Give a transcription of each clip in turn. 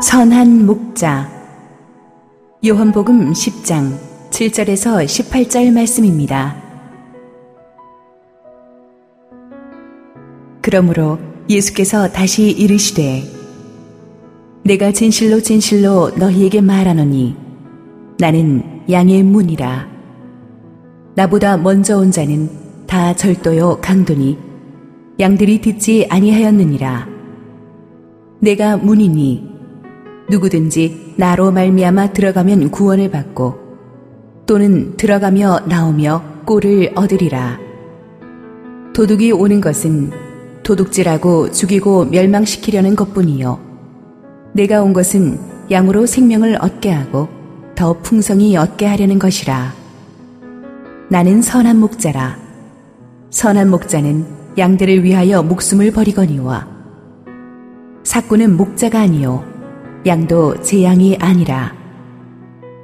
선한 목자. 요한복음 10장 7절에서 18절 말씀입니다. 그러므로 예수께서 다시 이르시되 내가 진실로 진실로 너희에게 말하노니 나는 양의 문이라. 나보다 먼저 온 자는 다 절도요 강도니 양들이 듣지 아니하였느니라. 내가 문이니 누구든지 나로 말미암아 들어가면 구원을 받고 또는 들어가며 나오며 꼴을 얻으리라. 도둑이 오는 것은 도둑질하고 죽이고 멸망시키려는 것뿐이요. 내가 온 것은 양으로 생명을 얻게 하고 더 풍성히 얻게 하려는 것이라. 나는 선한 목자라. 선한 목자는 양들을 위하여 목숨을 버리거니와 사꾼은 목자가 아니요 양도 제 양이 아니라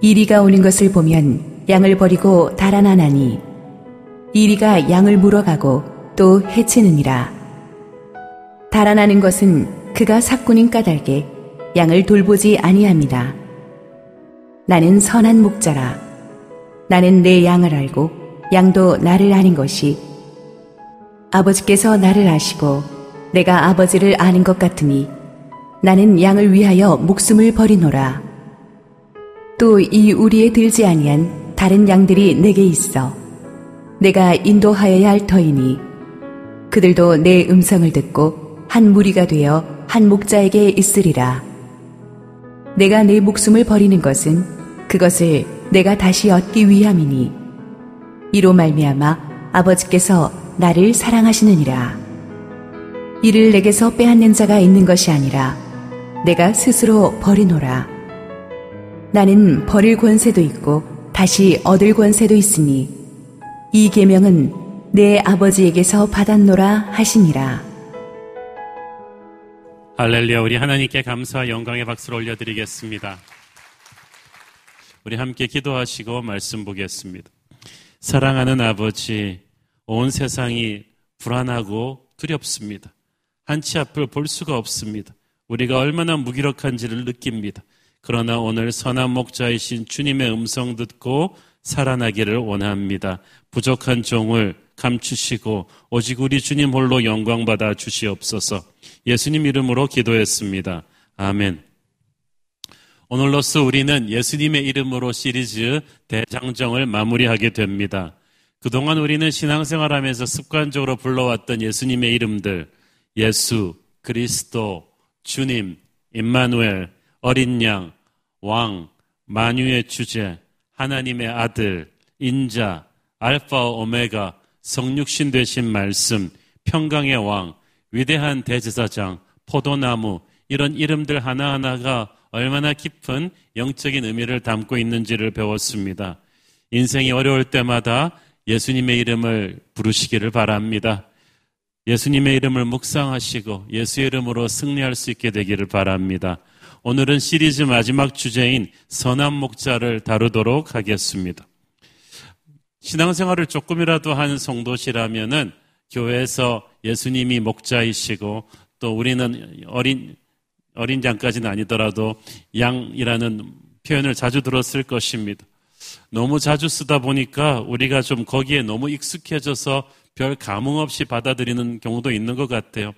이리가 오는 것을 보면 양을 버리고 달아나나니 이리가 양을 물어가고 또 해치느니라 달아나는 것은 그가 사꾼인 까닭에 양을 돌보지 아니합니다. 나는 선한 목자라 나는 내 양을 알고 양도 나를 아는 것이 아버지께서 나를 아시고 내가 아버지를 아는 것 같으니 나는 양을 위하여 목숨을 버리노라. 또 이 우리에 들지 아니한 다른 양들이 내게 있어. 내가 인도하여야 할 터이니 그들도 내 음성을 듣고 한 무리가 되어 한 목자에게 있으리라. 내가 내 목숨을 버리는 것은 그것을 내가 다시 얻기 위함이니 이로 말미암아 아버지께서 나를 사랑하시느니라. 이를 내게서 빼앗는 자가 있는 것이 아니라 내가 스스로 버리노라. 나는 버릴 권세도 있고 다시 얻을 권세도 있으니 이 계명은 내 아버지에게서 받았노라 하시니라. 할렐루야 우리 하나님께 감사와 영광의 박수를 올려드리겠습니다. 우리 함께 기도하시고 말씀 보겠습니다. 사랑하는 아버지, 온 세상이 불안하고 두렵습니다. 한치 앞을 볼 수가 없습니다. 우리가 얼마나 무기력한지를 느낍니다. 그러나 오늘 선한 목자이신 주님의 음성 듣고 살아나기를 원합니다. 부족한 종을 감추시고 오직 우리 주님 홀로 영광 받아 주시옵소서. 예수님 이름으로 기도했습니다. 아멘. 오늘로써 우리는 예수님의 이름으로 시리즈 대장정을 마무리하게 됩니다. 그동안 우리는 신앙생활하면서 습관적으로 불러왔던 예수님의 이름들, 예수, 그리스도, 주님, 임마누엘, 어린 양, 왕, 만유의 주제, 하나님의 아들, 인자, 알파 오메가, 성육신 되신 말씀, 평강의 왕, 위대한 대제사장, 포도나무, 이런 이름들 하나하나가 얼마나 깊은 영적인 의미를 담고 있는지를 배웠습니다. 인생이 어려울 때마다 예수님의 이름을 부르시기를 바랍니다. 예수님의 이름을 묵상하시고 예수의 이름으로 승리할 수 있게 되기를 바랍니다. 오늘은 시리즈 마지막 주제인 선한 목자를 다루도록 하겠습니다. 신앙생활을 조금이라도 한 성도시라면은 교회에서 예수님이 목자이시고 또 우리는 어린 어린 양까지는 아니더라도 양이라는 표현을 자주 들었을 것입니다. 너무 자주 쓰다 보니까 우리가 좀 거기에 너무 익숙해져서 별 감흥 없이 받아들이는 경우도 있는 것 같아요.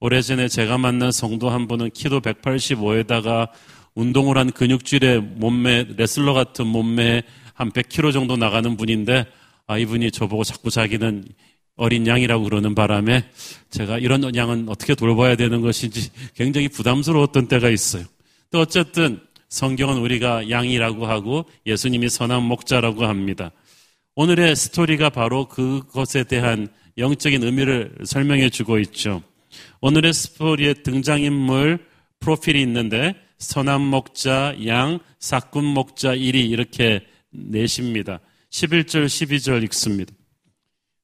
오래전에 제가 만난 성도 한 분은 키도 185에다가 운동을 한 근육질의 몸매, 레슬러 같은 몸매에 한 100kg 정도 나가는 분인데, 아, 이분이 저보고 자꾸 자기는 어린 양이라고 그러는 바람에 제가 이런 양은 어떻게 돌봐야 되는 것인지 굉장히 부담스러웠던 때가 있어요. 또 어쨌든 성경은 우리가 양이라고 하고 예수님이 선한 목자라고 합니다. 오늘의 스토리가 바로 그것에 대한 영적인 의미를 설명해 주고 있죠. 오늘의 스토리의 등장인물 프로필이 있는데 선한 목자, 양, 사꾼 목자, 일이 이렇게 내십니다. 11절, 12절 읽습니다.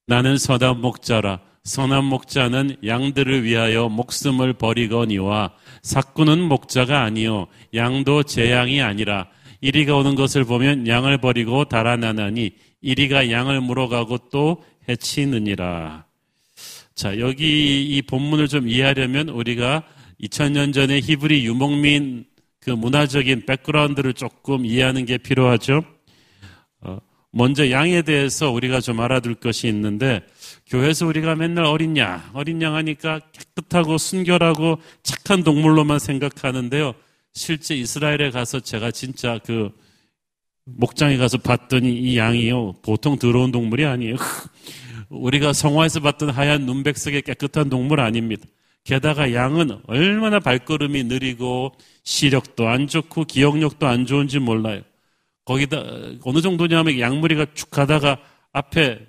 나는 선한 목자라. 선한 목자는 양들을 위하여 목숨을 버리거니와 사꾼은 목자가 아니요 양도 제 양이 아니라 이리가 오는 것을 보면 양을 버리고 달아나나니 이리가 양을 물어가고 또 해치느니라. 자, 여기 이 본문을 좀 이해하려면 우리가 2000년 전에 히브리 유목민 그 문화적인 백그라운드를 조금 이해하는 게 필요하죠. 어, 먼저 양에 대해서 우리가 좀 알아둘 것이 있는데 교회에서 우리가 맨날 어린 양, 어린 양 하니까 깨끗하고 순결하고 착한 동물로만 생각하는데요. 실제 이스라엘에 가서 제가 진짜 그 목장에 가서 봤더니 이 양이요. 보통 더러운 동물이 아니에요. 우리가 성화에서 봤던 하얀 눈백색의 깨끗한 동물 아닙니다. 게다가 양은 얼마나 발걸음이 느리고 시력도 안 좋고 기억력도 안 좋은지 몰라요. 거기다 어느 정도냐면 양머리가 축 가다가 앞에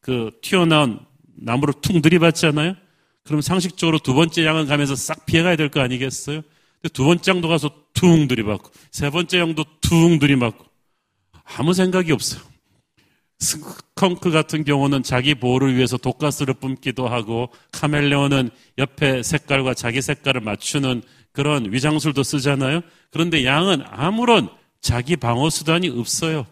그 튀어나온 나무를 퉁 들이받잖아요. 그럼 상식적으로 두 번째 양은 가면서 싹 피해가야 될 거 아니겠어요? 두 번째 양도 가서 퉁 들이받고 세 번째 양도 퉁 들이받고 아무 생각이 없어요. 스컹크 같은 경우는 자기 보호를 위해서 독가스를 뿜기도 하고 카멜레온은 옆에 색깔과 자기 색깔을 맞추는 그런 위장술도 쓰잖아요. 그런데 양은 아무런 자기 방어 수단이 없어요.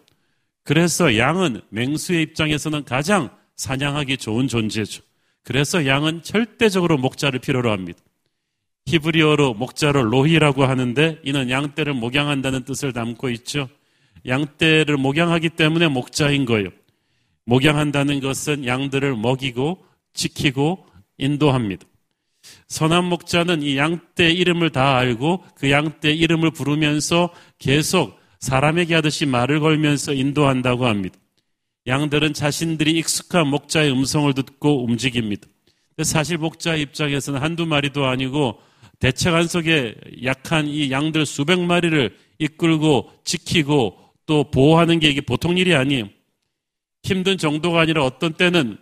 그래서 양은 맹수의 입장에서는 가장 사냥하기 좋은 존재죠. 그래서 양은 절대적으로 목자를 필요로 합니다. 히브리어로 목자를 로히라고 하는데 이는 양떼를 목양한다는 뜻을 담고 있죠. 양떼를 목양하기 때문에 목자인 거예요. 목양한다는 것은 양들을 먹이고 지키고 인도합니다. 선한 목자는 이 양떼 이름을 다 알고 그 양떼 이름을 부르면서 계속 사람에게 하듯이 말을 걸면서 인도한다고 합니다. 양들은 자신들이 익숙한 목자의 음성을 듣고 움직입니다. 사실 목자의 입장에서는 한두 마리도 아니고 대책 안속에 약한 이 양들 수백 마리를 이끌고 지키고 또 보호하는 게 이게 보통 일이 아니에요. 힘든 정도가 아니라 어떤 때는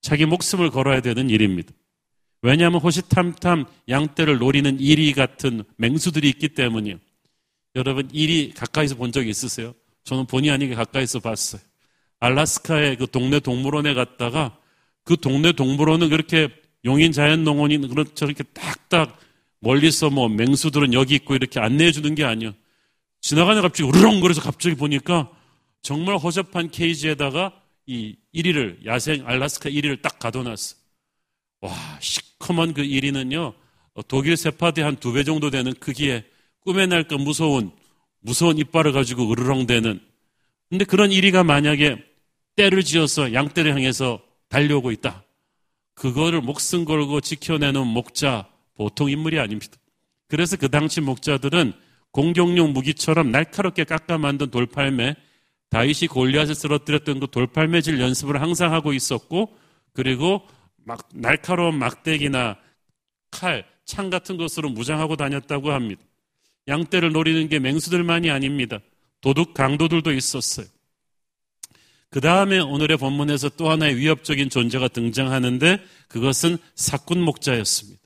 자기 목숨을 걸어야 되는 일입니다. 왜냐하면 호시탐탐 양떼를 노리는 이리 같은 맹수들이 있기 때문이요. 여러분 이리 가까이서 본 적 있으세요? 저는 본의 아니게 가까이서 봤어요. 알라스카의 그 동네 동물원에 갔다가 그 동네 동물원은 그렇게 용인 자연농원이 그런 저렇게 딱딱 멀리서 뭐 맹수들은 여기 있고 이렇게 안내해 주는 게 아니에요. 지나가냐 갑자기 우르렁거려서 갑자기 보니까 정말 허접한 케이지에다가 이 1위를 야생 알라스카 1위를 딱 가둬놨어. 와 시커먼 그 1위는요 독일 세파드의 한두 배 정도 되는 크기에 꿈에 날까 무서운 무서운 이빨을 가지고 으르렁대는 근데 그런 1위가 만약에 때를 지어서 양떼를 향해서 달려오고 있다. 그거를 목숨 걸고 지켜내는 목자 보통 인물이 아닙니다. 그래서 그 당시 목자들은 공격용 무기처럼 날카롭게 깎아 만든 돌팔매, 다윗이 골리앗을 쓰러뜨렸던 그 돌팔매질 연습을 항상 하고 있었고, 그리고 막 날카로운 막대기나 칼, 창 같은 것으로 무장하고 다녔다고 합니다. 양떼를 노리는 게 맹수들만이 아닙니다. 도둑 강도들도 있었어요. 그 다음에 오늘의 본문에서 또 하나의 위협적인 존재가 등장하는데 그것은 삯꾼 목자였습니다.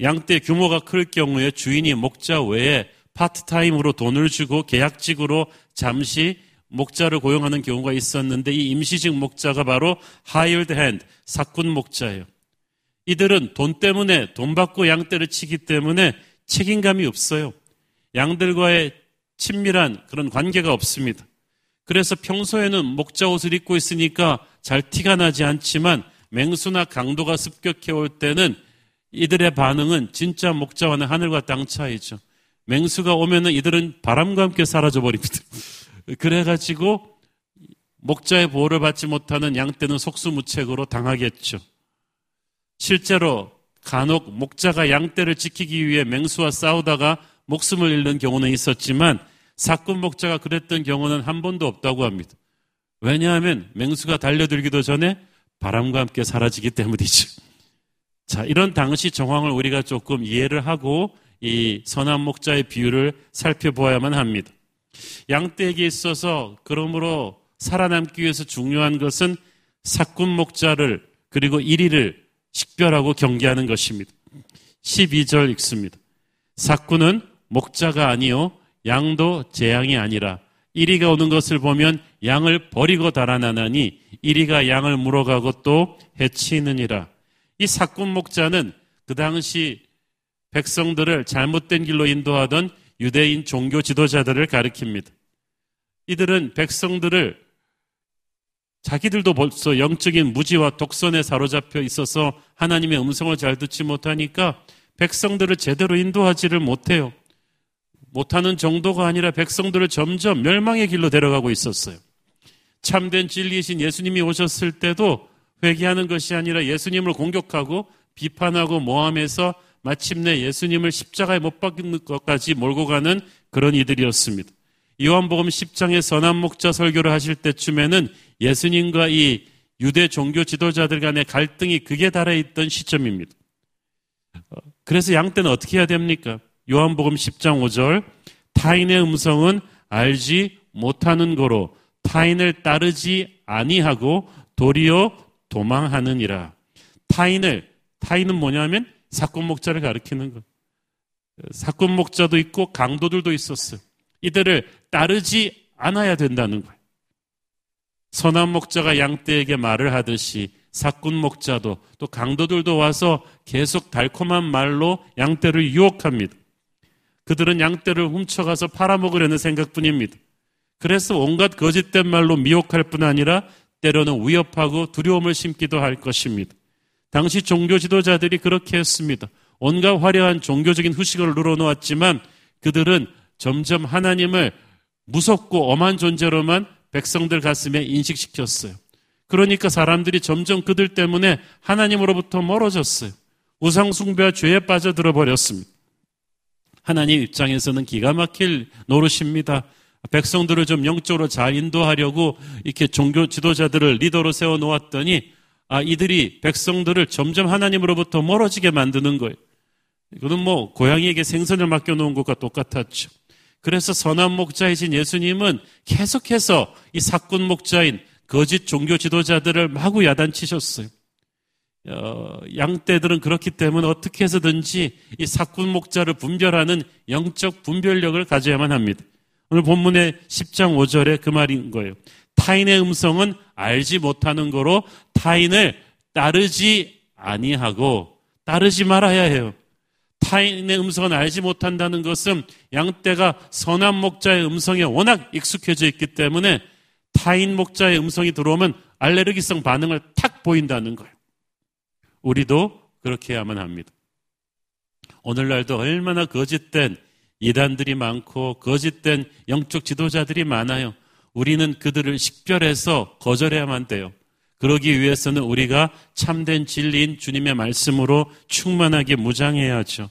양떼 규모가 클 경우에 주인이 목자 외에 파트타임으로 돈을 주고 계약직으로 잠시 목자를 고용하는 경우가 있었는데 이 임시직 목자가 바로 hired hand, 삯꾼 목자예요. 이들은 돈 때문에 돈 받고 양떼를 치기 때문에 책임감이 없어요. 양들과의 친밀한 그런 관계가 없습니다. 그래서 평소에는 목자 옷을 입고 있으니까 잘 티가 나지 않지만 맹수나 강도가 습격해 올 때는 이들의 반응은 진짜 목자와는 하늘과 땅 차이죠. 맹수가 오면은 이들은 바람과 함께 사라져 버립니다. 그래가지고 목자의 보호를 받지 못하는 양떼는 속수무책으로 당하겠죠. 실제로 간혹 목자가 양떼를 지키기 위해 맹수와 싸우다가 목숨을 잃는 경우는 있었지만 사건 목자가 그랬던 경우는 한 번도 없다고 합니다. 왜냐하면 맹수가 달려들기도 전에 바람과 함께 사라지기 때문이죠. 자, 이런 당시 정황을 우리가 조금 이해를 하고 이 선한 목자의 비유를 살펴보아야만 합니다. 양떼에게 있어서 그러므로 살아남기 위해서 중요한 것은 사꾼 목자를 그리고 1위를 식별하고 경계하는 것입니다. 12절 읽습니다. 사꾼은 목자가 아니요 양도 재앙이 아니라 1위가 오는 것을 보면 양을 버리고 달아나나니 1위가 양을 물어가고 또 해치느니라. 이 사꾼 목자는 그 당시 백성들을 잘못된 길로 인도하던 유대인 종교 지도자들을 가리킵니다. 이들은 백성들을 자기들도 벌써 영적인 무지와 독선에 사로잡혀 있어서 하나님의 음성을 잘 듣지 못하니까 백성들을 제대로 인도하지를 못해요. 못하는 정도가 아니라 백성들을 점점 멸망의 길로 데려가고 있었어요. 참된 진리이신 예수님이 오셨을 때도 회개하는 것이 아니라 예수님을 공격하고 비판하고 모함해서 마침내 예수님을 십자가에 못 박는 것까지 몰고 가는 그런 이들이었습니다. 요한복음 10장의 선한 목자 설교를 하실 때쯤에는 예수님과 이 유대 종교 지도자들 간의 갈등이 극에 달해 있던 시점입니다. 그래서 양 때는 어떻게 해야 됩니까? 요한복음 10장 5절 타인의 음성은 알지 못하는 거로 타인을 따르지 아니하고 도리어 도망하느니라. 타인을 타인은 뭐냐면 사건 목자를 가리키는 것. 사건 목자도 있고 강도들도 있었어요. 이들을 따르지 않아야 된다는 거예요. 선한 목자가 양떼에게 말을 하듯이 사꾼 목자도 또 강도들도 와서 계속 달콤한 말로 양떼를 유혹합니다. 그들은 양떼를 훔쳐가서 팔아먹으려는 생각뿐입니다. 그래서 온갖 거짓된 말로 미혹할 뿐 아니라 때로는 위협하고 두려움을 심기도 할 것입니다. 당시 종교 지도자들이 그렇게 했습니다. 온갖 화려한 종교적인 후식을 늘어놓았지만 그들은 점점 하나님을 무섭고 엄한 존재로만 백성들 가슴에 인식시켰어요. 그러니까 사람들이 점점 그들 때문에 하나님으로부터 멀어졌어요. 우상숭배와 죄에 빠져들어 버렸습니다. 하나님 입장에서는 기가 막힐 노릇입니다. 백성들을 좀 영적으로 잘 인도하려고 이렇게 종교 지도자들을 리더로 세워 놓았더니 아, 이들이 백성들을 점점 하나님으로부터 멀어지게 만드는 거예요. 이거는 뭐 고양이에게 생선을 맡겨 놓은 것과 똑같았죠. 그래서 선한 목자이신 예수님은 계속해서 이 사꾼 목자인 거짓 종교 지도자들을 마구 야단치셨어요. 어, 양떼들은 그렇기 때문에 어떻게 해서든지 이 사꾼 목자를 분별하는 영적 분별력을 가져야만 합니다. 오늘 본문의 10장 5절에 그 말인 거예요. 타인의 음성은 알지 못하는 거로 타인을 따르지 아니하고 따르지 말아야 해요. 타인의 음성은 알지 못한다는 것은 양떼가 선한 목자의 음성에 워낙 익숙해져 있기 때문에 타인 목자의 음성이 들어오면 알레르기성 반응을 탁 보인다는 거예요. 우리도 그렇게 해야만 합니다. 오늘날도 얼마나 거짓된 이단들이 많고 거짓된 영적 지도자들이 많아요. 우리는 그들을 식별해서 거절해야만 돼요. 그러기 위해서는 우리가 참된 진리인 주님의 말씀으로 충만하게 무장해야죠.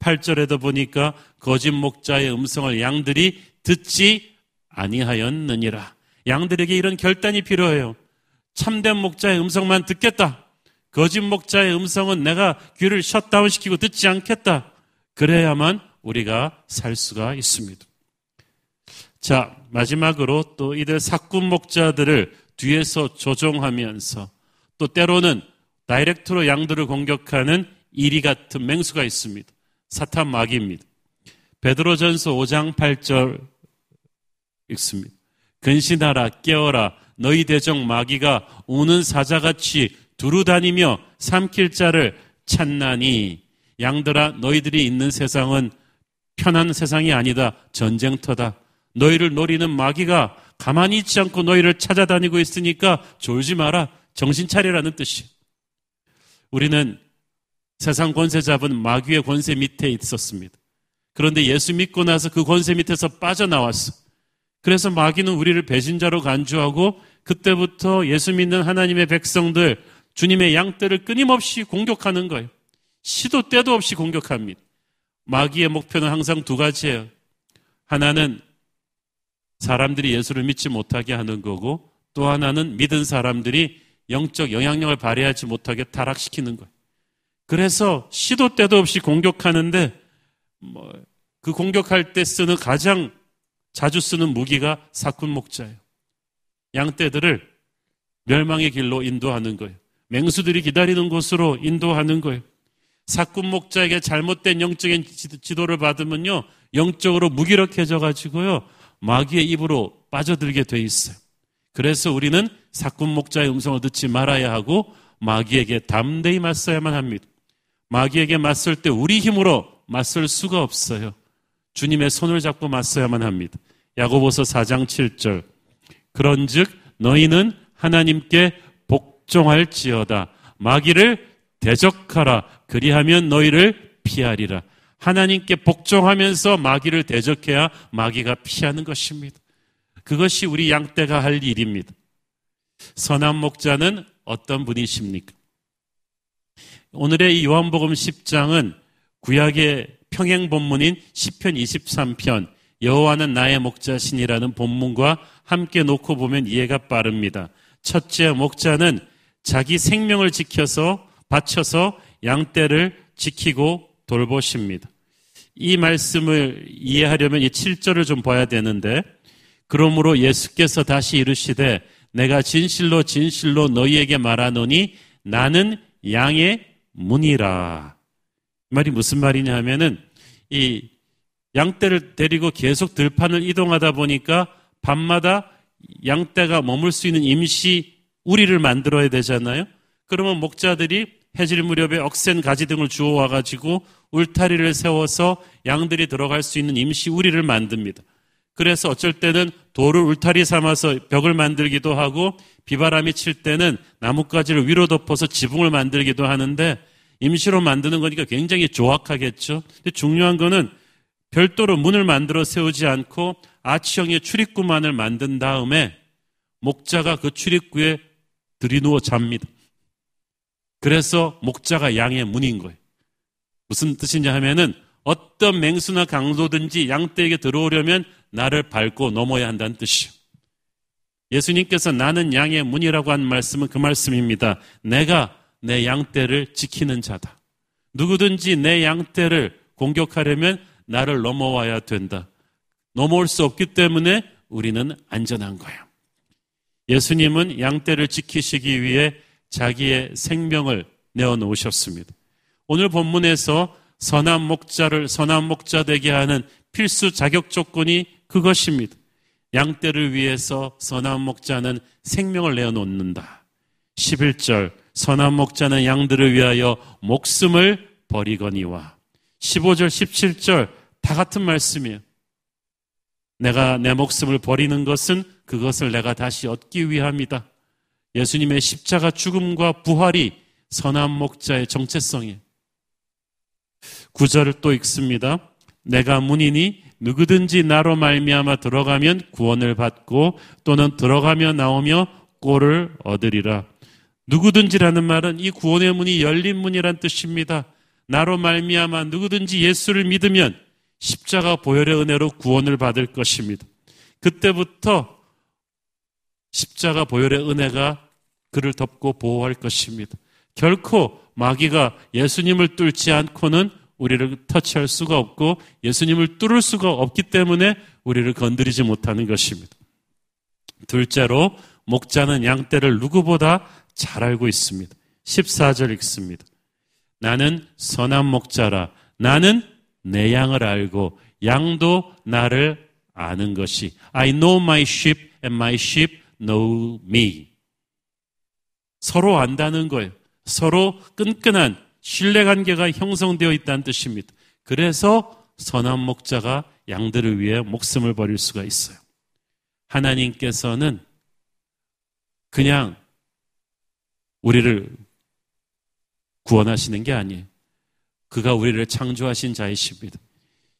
8절에도 보니까 거짓 목자의 음성을 양들이 듣지 아니하였느니라. 양들에게 이런 결단이 필요해요. 참된 목자의 음성만 듣겠다. 거짓 목자의 음성은 내가 귀를 shut down 시키고 듣지 않겠다. 그래야만 우리가 살 수가 있습니다. 자, 마지막으로 또 이들 삯꾼 목자들을 뒤에서 조종하면서 또 때로는 direct로 양들을 공격하는 이리 같은 맹수가 있습니다. 사탄 마귀입니다. 베드로전서 5장 8절 읽습니다. 근신하라 깨어라 너희 대적 마귀가 우는 사자같이 두루 다니며 삼킬 자를 찾나니 양들아 너희들이 있는 세상은 편한 세상이 아니다 전쟁터다 너희를 노리는 마귀가 가만히 있지 않고 너희를 찾아다니고 있으니까 졸지 마라 정신 차리라는 뜻이 우리는 세상 권세 잡은 마귀의 권세 밑에 있었습니다. 그런데 예수 믿고 나서 그 권세 밑에서 빠져나왔어. 그래서 마귀는 우리를 배신자로 간주하고 그때부터 예수 믿는 하나님의 백성들, 주님의 양떼를 끊임없이 공격하는 거예요. 시도 때도 없이 공격합니다. 마귀의 목표는 항상 두 가지예요. 하나는 사람들이 예수를 믿지 못하게 하는 거고 또 하나는 믿은 사람들이 영적 영향력을 발휘하지 못하게 타락시키는 거예요. 그래서 시도 때도 없이 공격하는데 뭐 그 공격할 때 쓰는 가장 자주 쓰는 무기가 사꾼 목자예요. 양떼들을 멸망의 길로 인도하는 거예요. 맹수들이 기다리는 곳으로 인도하는 거예요. 사꾼 목자에게 잘못된 영적인 지도를 받으면요, 영적으로 무기력해져 가지고요, 마귀의 입으로 빠져들게 돼 있어요. 그래서 우리는 사꾼 목자의 음성을 듣지 말아야 하고 마귀에게 담대히 맞서야만 합니다. 마귀에게 맞설 때 우리 힘으로 맞설 수가 없어요. 주님의 손을 잡고 맞서야만 합니다. 야고보서 4장 7절. 그런즉 너희는 하나님께 복종할지어다. 마귀를 대적하라. 그리하면 너희를 피하리라. 하나님께 복종하면서 마귀를 대적해야 마귀가 피하는 것입니다. 그것이 우리 양떼가 할 일입니다. 선한 목자는 어떤 분이십니까? 오늘의 이 요한복음 10장은 구약의 평행 본문인 10편 23편 여호와는 나의 목자신이라는 본문과 함께 놓고 보면 이해가 빠릅니다. 첫째 목자는 자기 생명을 지켜서 바쳐서 양떼를 지키고 돌보십니다. 이 말씀을 이해하려면 이 7절을 좀 봐야 되는데 그러므로 예수께서 다시 이르시되 내가 진실로 진실로 너희에게 말하노니 나는 양의 문이라. 말이 무슨 말이냐 하면은 이 양떼를 데리고 계속 들판을 이동하다 보니까 밤마다 양떼가 머물 수 있는 임시 우리를 만들어야 되잖아요. 그러면 목자들이 해질 무렵에 억센 가지 등을 주워 와가지고 울타리를 세워서 양들이 들어갈 수 있는 임시 우리를 만듭니다. 그래서 어쩔 때는 돌을 울타리 삼아서 벽을 만들기도 하고 비바람이 칠 때는 나뭇가지를 위로 덮어서 지붕을 만들기도 하는데 임시로 만드는 거니까 굉장히 조악하겠죠. 근데 중요한 거는 별도로 문을 만들어 세우지 않고 아치형의 출입구만을 만든 다음에 목자가 그 출입구에 들이누워 잡니다. 그래서 목자가 양의 문인 거예요. 무슨 뜻이냐 하면은 어떤 맹수나 강도든지 양떼에게 들어오려면 나를 밟고 넘어야 한다는 뜻이요. 예수님께서 나는 양의 문이라고 한 말씀은 그 말씀입니다. 내가 내 양떼를 지키는 자다. 누구든지 내 양떼를 공격하려면 나를 넘어와야 된다. 넘어올 수 없기 때문에 우리는 안전한 거예요. 예수님은 양떼를 지키시기 위해 자기의 생명을 내어 놓으셨습니다. 오늘 본문에서 선한 목자를 선한 목자 되게 하는 필수 자격 조건이 그것입니다. 양떼를 위해서 선한 목자는 생명을 내어 놓는다. 11절 선한 목자는 양들을 위하여 목숨을 버리거니와 15절 17절 다 같은 말씀이에요. 내가 내 목숨을 버리는 것은 그것을 내가 다시 얻기 위함이다. 예수님의 십자가 죽음과 부활이 선한 목자의 정체성이에요. 구절을 또 읽습니다. 내가 문이니 누구든지 나로 말미암아 들어가면 구원을 받고 또는 들어가며 나오며 꼴을 얻으리라. 누구든지라는 말은 이 구원의 문이 열린 문이란 뜻입니다. 나로 말미암아 누구든지 예수를 믿으면 십자가 보혈의 은혜로 구원을 받을 것입니다. 그때부터 십자가 보혈의 은혜가 그를 덮고 보호할 것입니다. 결코 마귀가 예수님을 뚫지 않고는 우리를 터치할 수가 없고 예수님을 뚫을 수가 없기 때문에 우리를 건드리지 못하는 것입니다. 둘째로 목자는 양떼를 누구보다 잘 알고 있습니다. 14절 읽습니다. 나는 선한 목자라. 나는 내 양을 알고 양도 나를 아는 것이 I know my sheep and my sheep know me. 서로 안다는 거예요. 서로 끈끈한 신뢰 관계가 형성되어 있다는 뜻입니다. 그래서 선한 목자가 양들을 위해 목숨을 버릴 수가 있어요. 하나님께서는 그냥 우리를 구원하시는 게 아니에요. 그가 우리를 창조하신 자이십니다.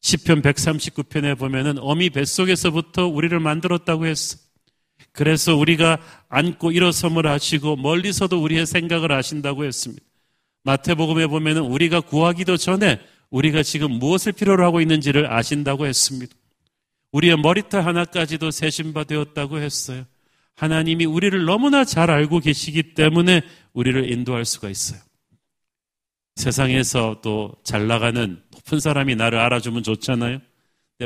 10편 139편에 보면은 어미 뱃속에서부터 우리를 만들었다고 했어. 그래서 우리가 앉고 일어섬을 하시고 멀리서도 우리의 생각을 하신다고 했습니다. 마태복음에 보면은 우리가 구하기도 전에 우리가 지금 무엇을 필요로 하고 있는지를 아신다고 했습니다. 우리의 머리털 하나까지도 세신바 되었다고 했어요. 하나님이 우리를 너무나 잘 알고 계시기 때문에 우리를 인도할 수가 있어요. 세상에서 또 잘 나가는 높은 사람이 나를 알아주면 좋잖아요.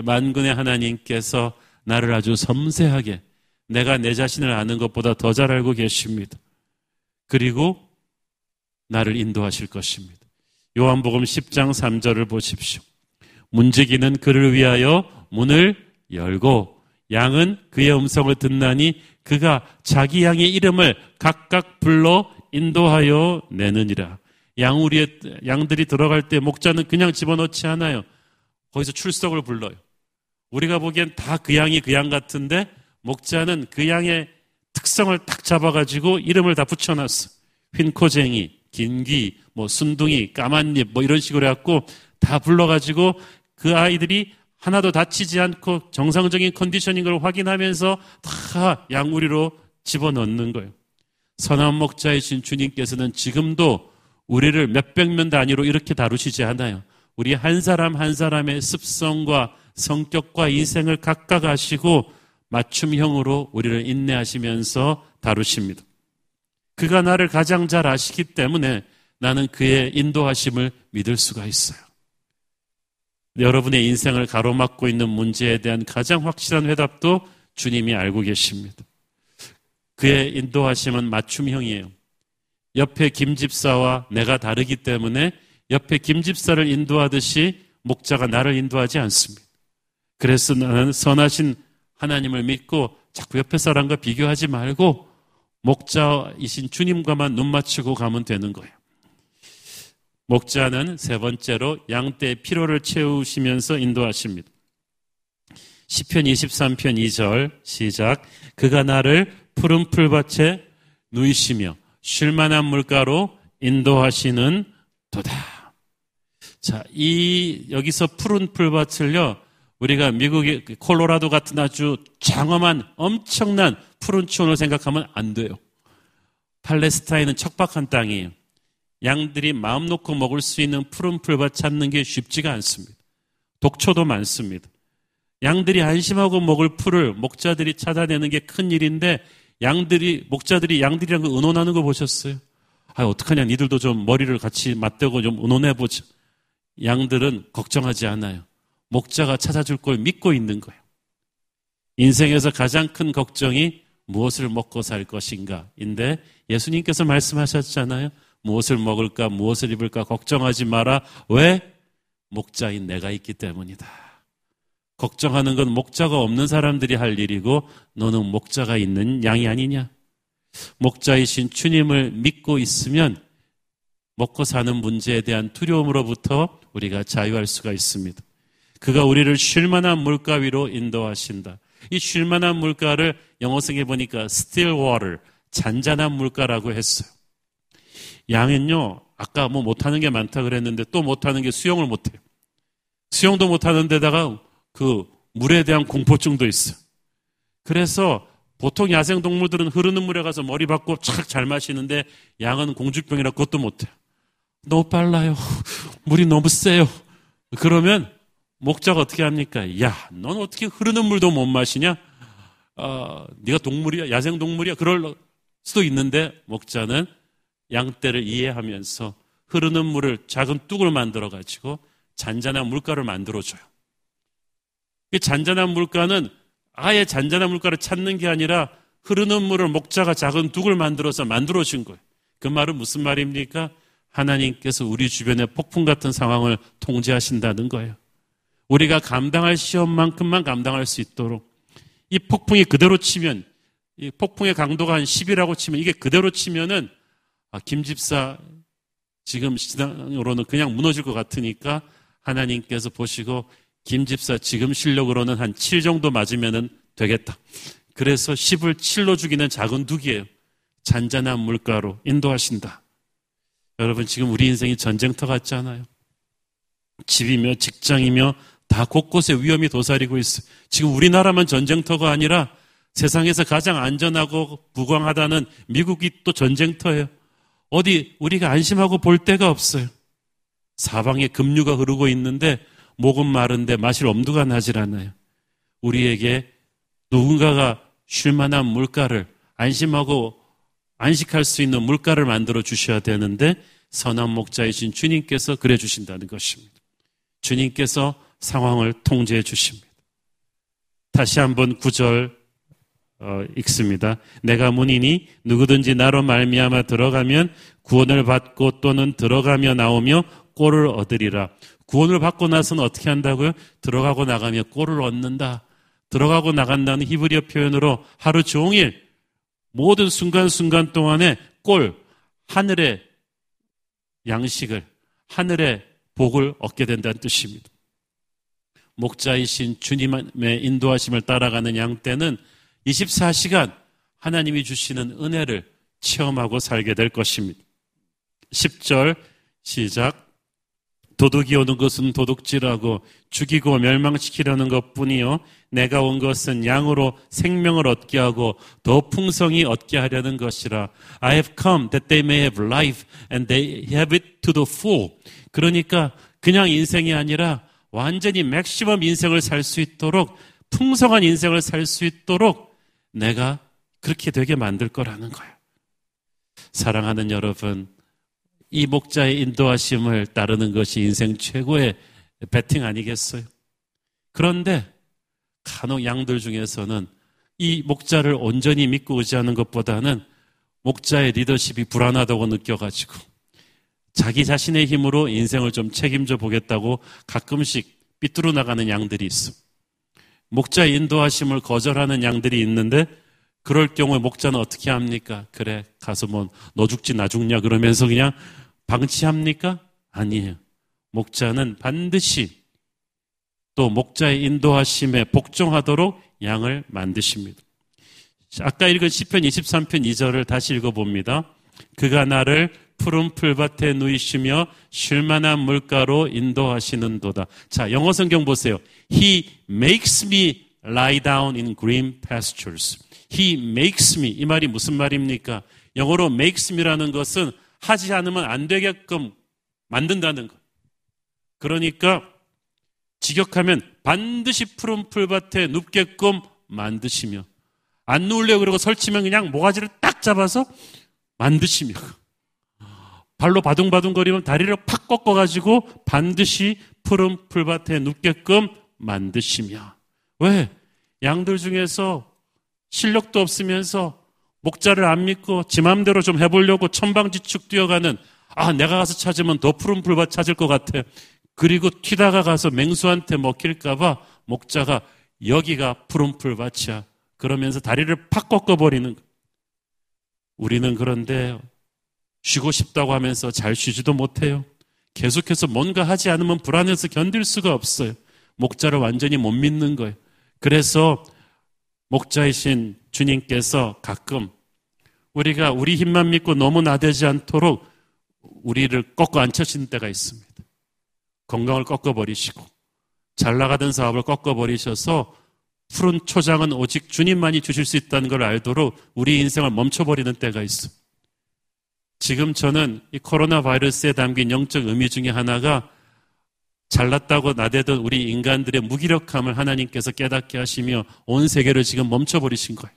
만군의 하나님께서 나를 아주 섬세하게 내가 내 자신을 아는 것보다 더 잘 알고 계십니다. 그리고 나를 인도하실 것입니다. 요한복음 10장 3절을 보십시오. 문지기는 그를 위하여 문을 열고 양은 그의 음성을 듣나니 그가 자기 양의 이름을 각각 불러 인도하여 내느니라. 양우리의 양들이 들어갈 때 목자는 그냥 집어넣지 않아요. 거기서 출석을 불러요. 우리가 보기엔 다 그 양이 그 양 같은데 목자는 그 양의 특성을 딱 잡아가지고 이름을 다 붙여놨어. 휜코쟁이, 긴귀, 뭐 순둥이, 까만잎 뭐 이런 식으로 해갖고 다 불러가지고 그 아이들이 하나도 다치지 않고 정상적인 컨디션인 걸 확인하면서 다 양우리로 집어넣는 거예요. 선한 목자이신 주님께서는 지금도 우리를 몇백 명 단위로 이렇게 다루시지 않아요. 우리 한 사람 한 사람의 습성과 성격과 인생을 각각 아시고 맞춤형으로 우리를 인내하시면서 다루십니다. 그가 나를 가장 잘 아시기 때문에 나는 그의 인도하심을 믿을 수가 있어요. 여러분의 인생을 가로막고 있는 문제에 대한 가장 확실한 회답도 주님이 알고 계십니다. 그의 인도하심은 맞춤형이에요. 옆에 김 집사와 내가 다르기 때문에 옆에 김 집사를 인도하듯이 목자가 나를 인도하지 않습니다. 그래서 나는 선하신 하나님을 믿고 자꾸 옆에 사람과 비교하지 말고 목자이신 주님과만 눈 맞추고 가면 되는 거예요. 목자는 세 번째로 양떼의 피로를 채우시면서 인도하십니다. 10편 23편 2절 시작 그가 나를 푸른 풀밭에 누이시며 쉴만한 물가로 인도하시는 도다. 자, 이 여기서 푸른 풀밭을요. 우리가 미국의 그 콜로라도 같은 아주 장엄한 엄청난 푸른 추원을 생각하면 안 돼요. 팔레스타인은 척박한 땅이에요. 양들이 마음 놓고 먹을 수 있는 푸른 풀밭 찾는 게 쉽지가 않습니다. 독초도 많습니다. 양들이 안심하고 먹을 풀을 목자들이 찾아내는 게 큰 일인데 양들이 목자들이 양들이랑 그 의논하는 거 보셨어요? 아 어떡하냐 니들도 좀 머리를 같이 맞대고 좀 의논해 보자. 양들은 걱정하지 않아요. 목자가 찾아줄 걸 믿고 있는 거예요. 인생에서 가장 큰 걱정이 무엇을 먹고 살 것인가인데 예수님께서 말씀하셨잖아요. 무엇을 먹을까, 무엇을 입을까 걱정하지 마라. 왜? 목자인 내가 있기 때문이다. 걱정하는 건 목자가 없는 사람들이 할 일이고 너는 목자가 있는 양이 아니냐? 목자이신 주님을 믿고 있으면 먹고 사는 문제에 대한 두려움으로부터 우리가 자유할 수가 있습니다. 그가 우리를 쉴만한 물가 위로 인도하신다. 이 쉴만한 물가를 영어성에 보니까 still water, 잔잔한 물가라고 했어요. 양은요, 아까 뭐 못하는 게 많다 그랬는데 또 못하는 게 수영을 못해요. 수영도 못하는 데다가 그 물에 대한 공포증도 있어. 그래서 보통 야생 동물들은 흐르는 물에 가서 머리 받고 착 잘 마시는데 양은 공주병이라 그것도 못해요. 너무 빨라요. 물이 너무 세요. 그러면 목자가 어떻게 합니까? 야, 넌 어떻게 흐르는 물도 못 마시냐? 어, 네가 동물이야, 야생 동물이야. 그럴 수도 있는데 목자는 양떼를 이해하면서 흐르는 물을 작은 뚝을 만들어 가지고 잔잔한 물가를 만들어 줘요. 이 잔잔한 물가는 아예 잔잔한 물가를 찾는 게 아니라 흐르는 물을 목자가 작은 뚝을 만들어서 만들어 준 거예요. 그 말은 무슨 말입니까? 하나님께서 우리 주변의 폭풍 같은 상황을 통제하신다는 거예요. 우리가 감당할 시험만큼만 감당할 수 있도록 이 폭풍이 그대로 치면 이 폭풍의 강도가 한 10이라고 치면 이게 그대로 치면은 아, 김 집사 지금 시장으로는 그냥 무너질 것 같으니까 하나님께서 보시고 김 집사 지금 실력으로는 한 7 정도 맞으면 되겠다. 그래서 10을 7로 죽이는 작은 둑이에요. 잔잔한 물가로 인도하신다. 여러분 지금 우리 인생이 전쟁터 같지 않아요? 집이며 직장이며 다 곳곳에 위험이 도사리고 있어요. 지금 우리나라만 전쟁터가 아니라 세상에서 가장 안전하고 무광하다는 미국이 또 전쟁터예요. 어디 우리가 안심하고 볼 데가 없어요. 사방에 급류가 흐르고 있는데 목은 마른데 마실 엄두가 나질 않아요. 우리에게 누군가가 쉴 만한 물가를 안심하고 안식할 수 있는 물가를 만들어 주셔야 되는데 선한 목자이신 주님께서 그래 주신다는 것입니다. 주님께서 상황을 통제해 주십니다. 다시 한번 구절 어, 읽습니다. 내가 문이니 누구든지 나로 말미암아 들어가면 구원을 받고 또는 들어가며 나오며 꼴을 얻으리라. 구원을 받고 나서는 어떻게 한다고요? 들어가고 나가며 꼴을 얻는다. 들어가고 나간다는 히브리어 표현으로 하루 종일 모든 순간순간 동안에 꼴, 하늘의 양식을, 하늘의 복을 얻게 된다는 뜻입니다. 목자이신 주님의 인도하심을 따라가는 양 떼는 24시간 하나님이 주시는 은혜를 체험하고 살게 될 것입니다. 10절 시작. 도둑이 오는 것은 도둑질하고 죽이고 멸망시키려는 것 뿐이요. 내가 온 것은 양으로 생명을 얻게 하고 더 풍성히 얻게 하려는 것이라. I have come that they may have life and they have it to the full. 그러니까 그냥 인생이 아니라 완전히 맥시멈 인생을 살 수 있도록 풍성한 인생을 살 수 있도록 내가 그렇게 되게 만들 거라는 거예요. 사랑하는 여러분, 이 목자의 인도하심을 따르는 것이 인생 최고의 배팅 아니겠어요? 그런데 간혹 양들 중에서는 이 목자를 온전히 믿고 의지하는 것보다는 목자의 리더십이 불안하다고 느껴가지고 자기 자신의 힘으로 인생을 좀 책임져 보겠다고 가끔씩 삐뚤어 나가는 양들이 있어. 목자의 인도하심을 거절하는 양들이 있는데 그럴 경우에 목자는 어떻게 합니까? 그래, 가서 뭐, 너 죽지, 나 죽냐, 그러면서 그냥 방치합니까? 아니에요. 목자는 반드시 또 목자의 인도하심에 복종하도록 양을 만드십니다. 아까 읽은 10편 23편 2절을 다시 읽어봅니다. 그가 나를 푸른 풀밭에 누이시며 쉴만한 물가로 인도하시는도다. 자, 영어 성경 보세요. He makes me lie down in green pastures. He makes me. 이 말이 무슨 말입니까? 영어로 makes me라는 것은 하지 않으면 안 되게끔 만든다는 것. 그러니까 직역하면 반드시 푸른 풀밭에 눕게끔 만드시며 안 누우려고 그러고 설치면 그냥 모가지를 딱 잡아서 만드시며 발로 바둥바둥거리면 다리를 팍 꺾어가지고 반드시 푸른 풀밭에 눕게끔 만드시며 왜? 양들 중에서 실력도 없으면서 목자를 안 믿고 지 맘대로 좀 해보려고 천방지축 뛰어가는 아 내가 가서 찾으면 더 푸른 풀밭 찾을 것 같아. 그리고 튀다가 가서 맹수한테 먹힐까봐 목자가 여기가 푸른 풀밭이야. 그러면서 다리를 팍 꺾어버리는 우리는 그런데 쉬고 싶다고 하면서 잘 쉬지도 못해요. 계속해서 뭔가 하지 않으면 불안해서 견딜 수가 없어요. 목자를 완전히 못 믿는 거예요. 그래서 목자이신 주님께서 가끔 우리가 우리 힘만 믿고 너무 나대지 않도록 우리를 꺾어 앉혀신 때가 있습니다. 건강을 꺾어버리시고 잘 나가던 사업을 꺾어버리셔서 푸른 초장은 오직 주님만이 주실 수 있다는 걸 알도록 우리 인생을 멈춰버리는 때가 있습니다. 지금 저는 이 코로나 바이러스에 담긴 영적 의미 중에 하나가 잘났다고 나대던 우리 인간들의 무기력함을 하나님께서 깨닫게 하시며 온 세계를 지금 멈춰버리신 거예요.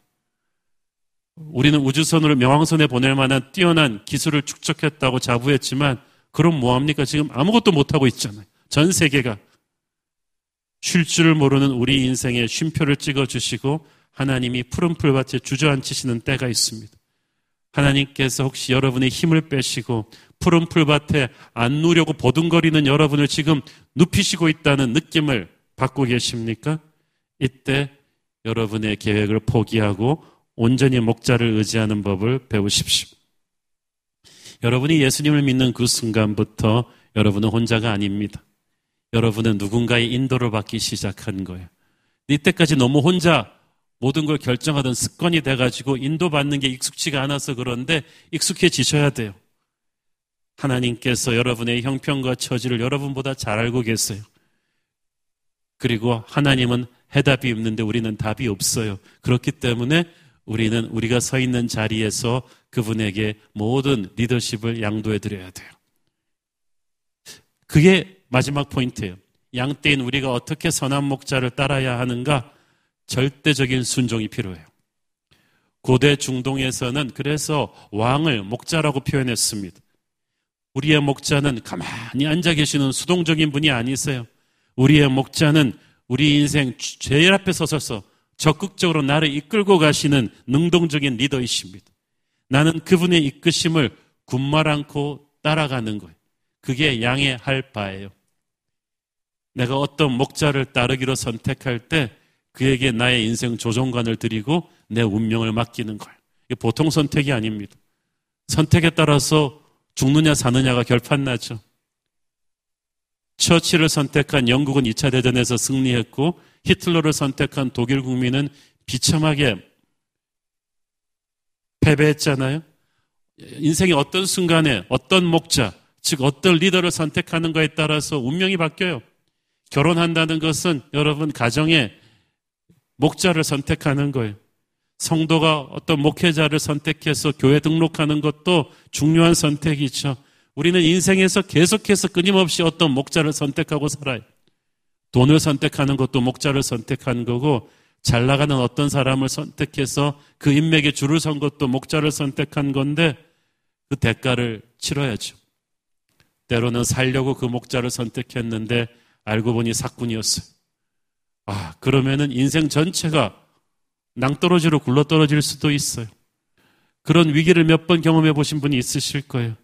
우리는 우주선으로 명왕선에 보낼 만한 뛰어난 기술을 축적했다고 자부했지만 그럼 뭐합니까? 지금 아무것도 못하고 있잖아요. 전 세계가 쉴 줄을 모르는 우리 인생에 쉼표를 찍어 주시고 하나님이 푸른 풀밭에 주저앉히시는 때가 있습니다. 하나님께서 혹시 여러분의 힘을 빼시고 푸른 풀밭에 안 누려고 보둥거리는 여러분을 지금 눕히시고 있다는 느낌을 받고 계십니까? 이때 여러분의 계획을 포기하고 온전히 목자를 의지하는 법을 배우십시오. 여러분이 예수님을 믿는 그 순간부터 여러분은 혼자가 아닙니다. 여러분은 누군가의 인도를 받기 시작한 거예요. 이때까지 너무 혼자 모든 걸 결정하던 습관이 돼가지고 인도받는 게 익숙치가 않아서 그런데 익숙해지셔야 돼요. 하나님께서 여러분의 형편과 처지를 여러분보다 잘 알고 계세요. 그리고 하나님은 해답이 없는데 우리는 답이 없어요. 그렇기 때문에 우리는 우리가 서 있는 자리에서 그분에게 모든 리더십을 양도해 드려야 돼요. 그게 마지막 포인트예요. 양떼인 우리가 어떻게 선한 목자를 따라야 하는가? 절대적인 순종이 필요해요. 고대 중동에서는 그래서 왕을 목자라고 표현했습니다. 우리의 목자는 가만히 앉아 계시는 수동적인 분이 아니세요. 우리의 목자는 우리 인생 제일 앞에 서서 적극적으로 나를 이끌고 가시는 능동적인 리더이십니다. 나는 그분의 이끄심을 군말 않고 따라가는 거예요. 그게 양의 할 바예요. 내가 어떤 목자를 따르기로 선택할 때 그에게 나의 인생 조종관을 드리고 내 운명을 맡기는 거예요. 이게 보통 선택이 아닙니다. 선택에 따라서 죽느냐 사느냐가 결판나죠. 처치를 선택한 영국은 2차 대전에서 승리했고 히틀러를 선택한 독일 국민은 비참하게 패배했잖아요. 인생의 어떤 순간에 어떤 목자, 즉 어떤 리더를 선택하는가에 따라서 운명이 바뀌어요. 결혼한다는 것은 여러분 가정의 목자를 선택하는 거예요. 성도가 어떤 목회자를 선택해서 교회 등록하는 것도 중요한 선택이죠. 우리는 인생에서 계속해서 끊임없이 어떤 목자를 선택하고 살아요. 돈을 선택하는 것도 목자를 선택하는 거고 잘 나가는 어떤 사람을 선택해서 그 인맥에 줄을 선 것도 목자를 선택한 건데 그 대가를 치러야죠. 때로는 살려고 그 목자를 선택했는데 알고 보니 사꾼이었어요. 아, 그러면은 인생 전체가 낭떠러지로 굴러떨어질 수도 있어요. 그런 위기를 몇 번 경험해 보신 분이 있으실 거예요.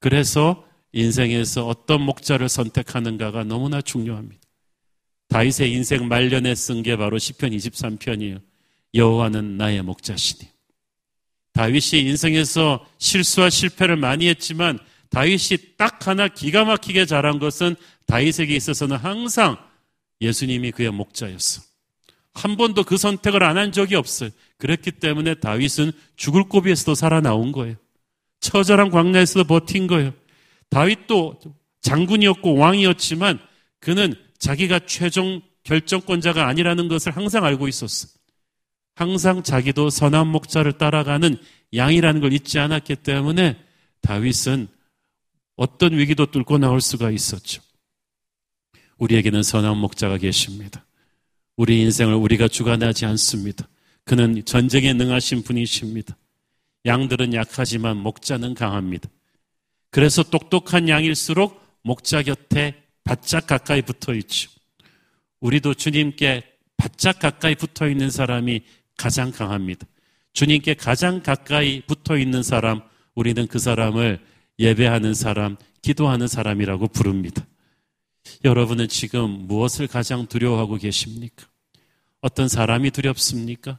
그래서 인생에서 어떤 목자를 선택하는가가 너무나 중요합니다. 다윗의 인생 말년에 쓴 게 바로 시편 23편이에요. 여호와는 나의 목자시니. 다윗이 인생에서 실수와 실패를 많이 했지만 다윗이 딱 하나 기가 막히게 잘한 것은 다윗에게 있어서는 항상 예수님이 그의 목자였어. 한 번도 그 선택을 안 한 적이 없어요. 그랬기 때문에 다윗은 죽을 고비에서도 살아나온 거예요. 처절한 광야에서도 버틴 거예요. 다윗도 장군이었고 왕이었지만 그는 자기가 최종 결정권자가 아니라는 것을 항상 알고 있었어. 항상 자기도 선한 목자를 따라가는 양이라는 걸 잊지 않았기 때문에 다윗은 어떤 위기도 뚫고 나올 수가 있었죠. 우리에게는 선한 목자가 계십니다. 우리 인생을 우리가 주관하지 않습니다. 그는 전쟁에 능하신 분이십니다. 양들은 약하지만 목자는 강합니다. 그래서 똑똑한 양일수록 목자 곁에 바짝 가까이 붙어 있죠. 우리도 주님께 바짝 가까이 붙어 있는 사람이 가장 강합니다. 주님께 가장 가까이 붙어 있는 사람, 우리는 그 사람을 예배하는 사람, 기도하는 사람이라고 부릅니다. 여러분은 지금 무엇을 가장 두려워하고 계십니까? 어떤 사람이 두렵습니까?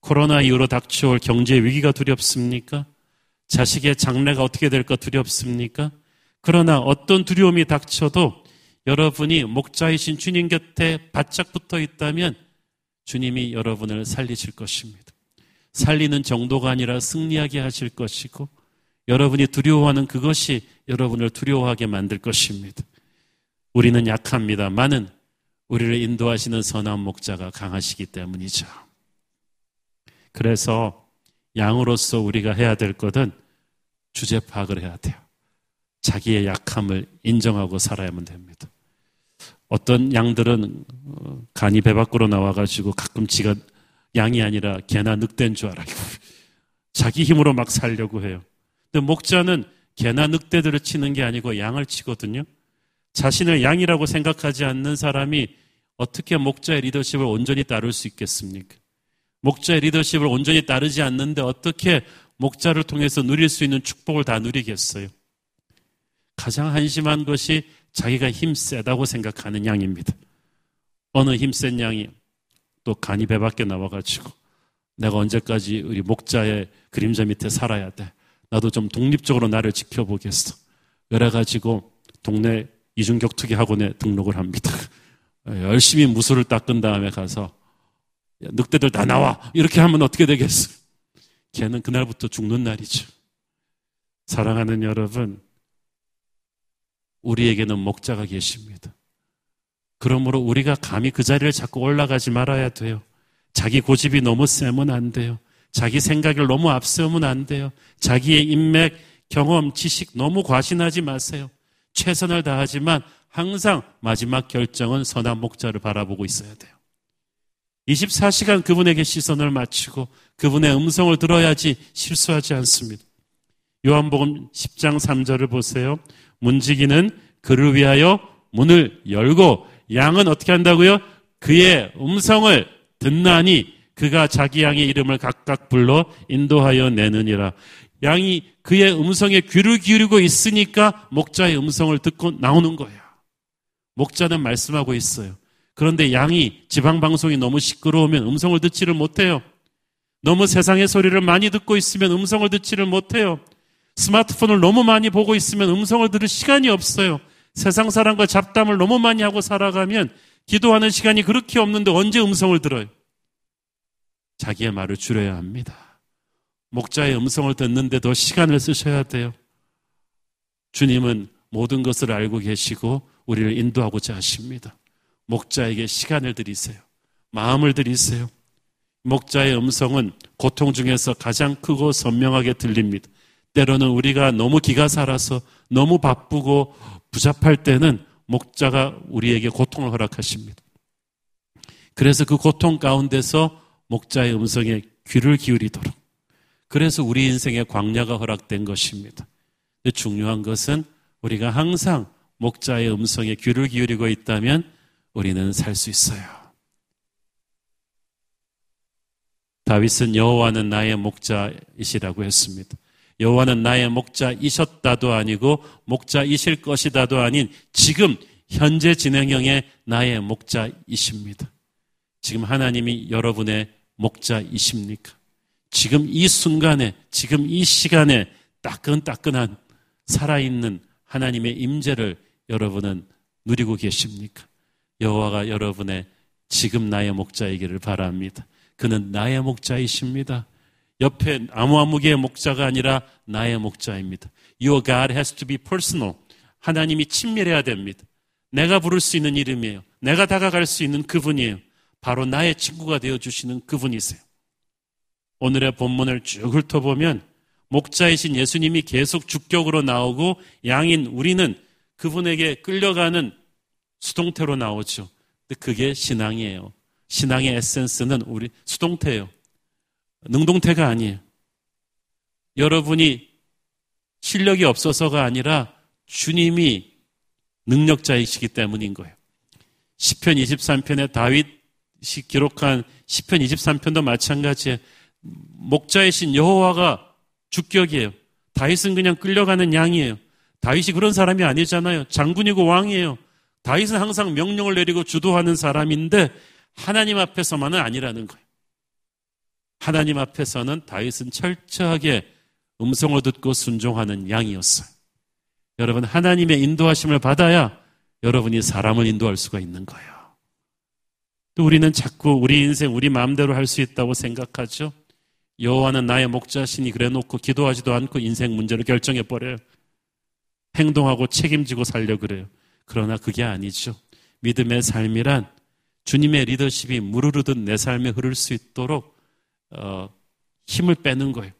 코로나 이후로 닥쳐올 경제 위기가 두렵습니까? 자식의 장래가 어떻게 될까 두렵습니까? 그러나 어떤 두려움이 닥쳐도 여러분이 목자이신 주님 곁에 바짝 붙어 있다면 주님이 여러분을 살리실 것입니다. 살리는 정도가 아니라 승리하게 하실 것이고 여러분이 두려워하는 그것이 여러분을 두려워하게 만들 것입니다. 우리는 약합니다만은 우리를 인도하시는 선한 목자가 강하시기 때문이죠. 그래서 양으로서 우리가 해야 될 것은 주제 파악을 해야 돼요. 자기의 약함을 인정하고 살아야만 됩니다. 어떤 양들은 어, 간이 배 밖으로 나와가지고 가끔 지가 양이 아니라 개나 늑대인 줄 알아요. 자기 힘으로 막 살려고 해요. 근데 목자는 개나 늑대들을 치는 게 아니고 양을 치거든요. 자신을 양이라고 생각하지 않는 사람이 어떻게 목자의 리더십을 온전히 따를 수 있겠습니까? 목자의 리더십을 온전히 따르지 않는데 어떻게 목자를 통해서 누릴 수 있는 축복을 다 누리겠어요? 가장 한심한 것이 자기가 힘 세다고 생각하는 양입니다. 어느 힘센 양이 또 간이 배 밖에 나와가지고 내가 언제까지 우리 목자의 그림자 밑에 살아야 돼. 나도 좀 독립적으로 나를 지켜보겠어. 그래가지고 동네 이중격투기 학원에 등록을 합니다. 열심히 무술을 닦은 다음에 가서 늑대들 다 나와 이렇게 하면 어떻게 되겠어? 걔는 그날부터 죽는 날이죠. 사랑하는 여러분, 우리에게는 목자가 계십니다. 그러므로 우리가 감히 그 자리를 자꾸 올라가지 말아야 돼요. 자기 고집이 너무 세면 안 돼요. 자기 생각을 너무 앞세우면 안 돼요. 자기의 인맥, 경험, 지식 너무 과신하지 마세요. 최선을 다하지만 항상 마지막 결정은 선한 목자를 바라보고 있어야 돼요. 24시간 그분에게 시선을 맞추고 그분의 음성을 들어야지 실수하지 않습니다. 요한복음 10장 3절을 보세요. 문지기는 그를 위하여 문을 열고 양은 어떻게 한다고요? 그의 음성을 듣나니 그가 자기 양의 이름을 각각 불러 인도하여 내느니라. 양이 그의 음성에 귀를 기울이고 있으니까 목자의 음성을 듣고 나오는 거예요. 목자는 말씀하고 있어요. 그런데 양이 지방방송이 너무 시끄러우면 음성을 듣지를 못해요. 너무 세상의 소리를 많이 듣고 있으면 음성을 듣지를 못해요. 스마트폰을 너무 많이 보고 있으면 음성을 들을 시간이 없어요. 세상 사람과 잡담을 너무 많이 하고 살아가면 기도하는 시간이 그렇게 없는데 언제 음성을 들어요? 자기의 말을 줄여야 합니다. 목자의 음성을 듣는데 더 시간을 쓰셔야 돼요. 주님은 모든 것을 알고 계시고 우리를 인도하고자 하십니다. 목자에게 시간을 드리세요. 마음을 드리세요. 목자의 음성은 고통 중에서 가장 크고 선명하게 들립니다. 때로는 우리가 너무 기가 살아서 너무 바쁘고 부잡할 때는 목자가 우리에게 고통을 허락하십니다. 그래서 그 고통 가운데서 목자의 음성에 귀를 기울이도록. 그래서 우리 인생에 광야가 허락된 것입니다. 중요한 것은 우리가 항상 목자의 음성에 귀를 기울이고 있다면 우리는 살 수 있어요. 다윗은 여호와는 나의 목자이시라고 했습니다. 여호와는 나의 목자이셨다도 아니고 목자이실 것이다도 아닌 지금 현재 진행형의 나의 목자이십니다. 지금 하나님이 여러분의 목자이십니까? 지금 이 순간에, 지금 이 시간에 따끈따끈한 살아있는 하나님의 임재를 여러분은 누리고 계십니까? 여호와가 여러분의 지금 나의 목자이기를 바랍니다. 그는 나의 목자이십니다. 옆에 아무아무개의 목자가 아니라 나의 목자입니다. Your God has to be personal. 하나님이 친밀해야 됩니다. 내가 부를 수 있는 이름이에요. 내가 다가갈 수 있는 그분이에요. 바로 나의 친구가 되어 주시는 그분이세요. 오늘의 본문을 쭉 훑어보면 목자이신 예수님이 계속 주격으로 나오고 양인 우리는 그분에게 끌려가는 수동태로 나오죠. 근데 그게 신앙이에요. 신앙의 에센스는 우리 수동태예요. 능동태가 아니에요. 여러분이 실력이 없어서가 아니라 주님이 능력자이시기 때문인 거예요. 10편 23편에 다윗 이 기록한 10편 23편도 마찬가지에 목자이신 여호와가 주격이에요. 다윗은 그냥 끌려가는 양이에요. 다윗이 그런 사람이 아니잖아요. 장군이고 왕이에요. 다윗은 항상 명령을 내리고 주도하는 사람인데 하나님 앞에서만은 아니라는 거예요. 하나님 앞에서는 다윗은 철저하게 음성을 듣고 순종하는 양이었어요. 여러분, 하나님의 인도하심을 받아야 여러분이 사람을 인도할 수가 있는 거예요. 또 우리는 자꾸 우리 인생 우리 마음대로 할 수 있다고 생각하죠. 여호와는 나의 목자신이 그래 놓고 기도하지도 않고 인생 문제를 결정해 버려요. 행동하고 책임지고 살려 그래요. 그러나 그게 아니죠. 믿음의 삶이란 주님의 리더십이 무르르듯 내 삶에 흐를 수 있도록 어, 힘을 빼는 거예요.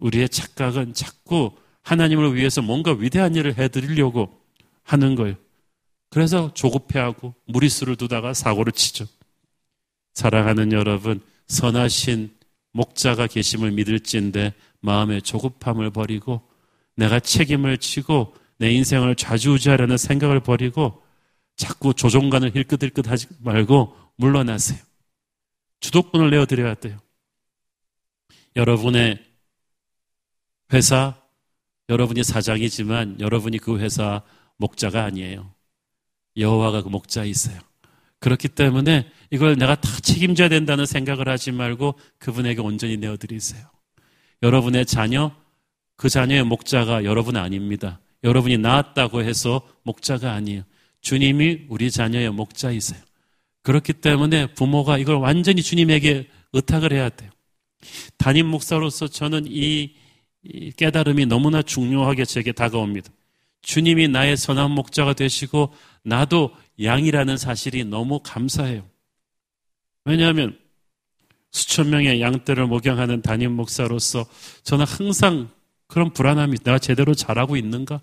우리의 착각은 자꾸 하나님을 위해서 뭔가 위대한 일을 해드리려고 하는 거예요. 그래서 조급해하고 무리수를 두다가 사고를 치죠. 사랑하는 여러분, 선하신 목자가 계심을 믿을지인데 마음의 조급함을 버리고 내가 책임을 지고 내 인생을 좌지우지하려는 생각을 버리고 자꾸 조종관을 힐끗힐끗 하지 말고 물러나세요. 주도권을 내어드려야 돼요. 여러분의 회사, 여러분이 사장이지만 여러분이 그 회사 목자가 아니에요. 여호와가 그 목자이세요. 그렇기 때문에 이걸 내가 다 책임져야 된다는 생각을 하지 말고 그분에게 온전히 내어드리세요. 여러분의 자녀, 그 자녀의 목자가 여러분 아닙니다. 여러분이 낳았다고 해서 목자가 아니에요. 주님이 우리 자녀의 목자이세요. 그렇기 때문에 부모가 이걸 완전히 주님에게 의탁을 해야 돼요. 담임 목사로서 저는 이 깨달음이 너무나 중요하게 제게 다가옵니다. 주님이 나의 선한 목자가 되시고 나도 양이라는 사실이 너무 감사해요. 왜냐하면 수천 명의 양떼를 목양하는 담임 목사로서 저는 항상 그런 불안함이 내가 제대로 잘하고 있는가?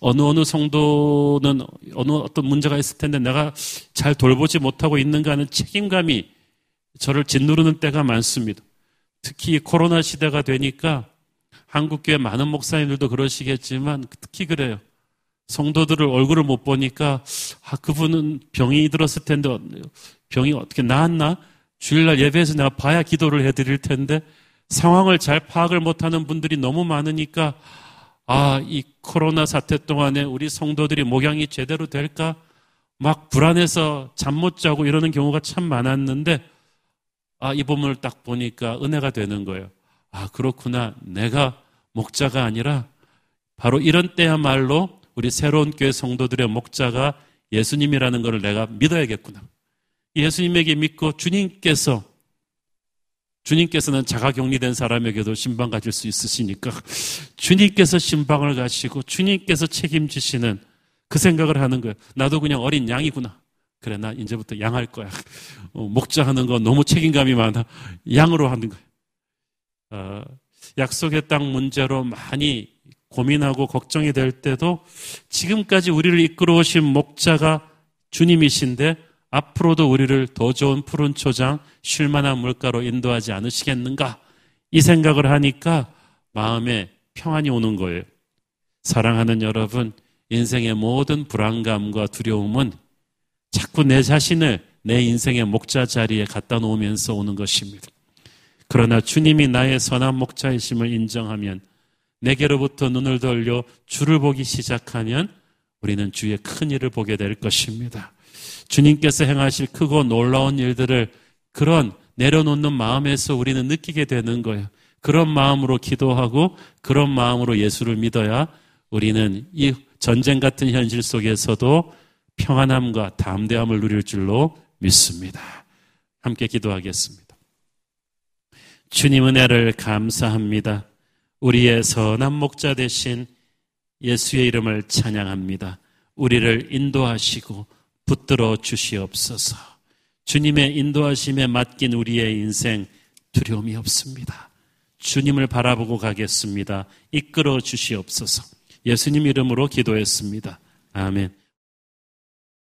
어느 어느 성도는 어느 어떤 문제가 있을 텐데 내가 잘 돌보지 못하고 있는가 하는 책임감이 저를 짓누르는 때가 많습니다. 특히 코로나 시대가 되니까 한국교회 많은 목사님들도 그러시겠지만 특히 그래요. 성도들을 얼굴을 못 보니까 아 그분은 병이 들었을 텐데 병이 어떻게 나았나? 주일날 예배에서 내가 봐야 기도를 해드릴 텐데 상황을 잘 파악을 못하는 분들이 너무 많으니까 아, 이 코로나 사태 동안에 우리 성도들이 목양이 제대로 될까? 막 불안해서 잠 못 자고 이러는 경우가 참 많았는데, 아, 이 본문을 딱 보니까 은혜가 되는 거예요. 아, 그렇구나. 내가 목자가 아니라 바로 이런 때야말로 우리 새로운 교회 성도들의 목자가 예수님이라는 것을 내가 믿어야겠구나. 예수님에게 믿고 주님께서 주님께서는 자가격리된 사람에게도 신방 가질 수 있으시니까 주님께서 신방을 가시고 주님께서 책임지시는 그 생각을 하는 거예요. 나도 그냥 어린 양이구나. 그래, 나 이제부터 양할 거야. 어, 목자하는 거 너무 책임감이 많아. 양으로 하는 거예요. 어, 약속의 땅 문제로 많이 고민하고 걱정이 될 때도 지금까지 우리를 이끌어 오신 목자가 주님이신데 앞으로도 우리를 더 좋은 푸른 초장, 쉴 만한 물가로 인도하지 않으시겠는가? 이 생각을 하니까 마음에 평안이 오는 거예요. 사랑하는 여러분, 인생의 모든 불안감과 두려움은 자꾸 내 자신을 내 인생의 목자 자리에 갖다 놓으면서 오는 것입니다. 그러나 주님이 나의 선한 목자이심을 인정하면 내게로부터 눈을 돌려 주를 보기 시작하면 우리는 주의 큰 일을 보게 될 것입니다. 주님께서 행하실 크고 놀라운 일들을 그런 내려놓는 마음에서 우리는 느끼게 되는 거예요. 그런 마음으로 기도하고 그런 마음으로 예수를 믿어야 우리는 이 전쟁 같은 현실 속에서도 평안함과 담대함을 누릴 줄로 믿습니다. 함께 기도하겠습니다. 주님 은혜를 감사합니다. 우리의 선한 목자 대신 예수의 이름을 찬양합니다. 우리를 인도하시고 붙들어 주시옵소서. 주님의 인도하심에 맡긴 우리의 인생 두려움이 없습니다. 주님을 바라보고 가겠습니다. 이끌어 주시옵소서. 예수님 이름으로 기도했습니다. 아멘.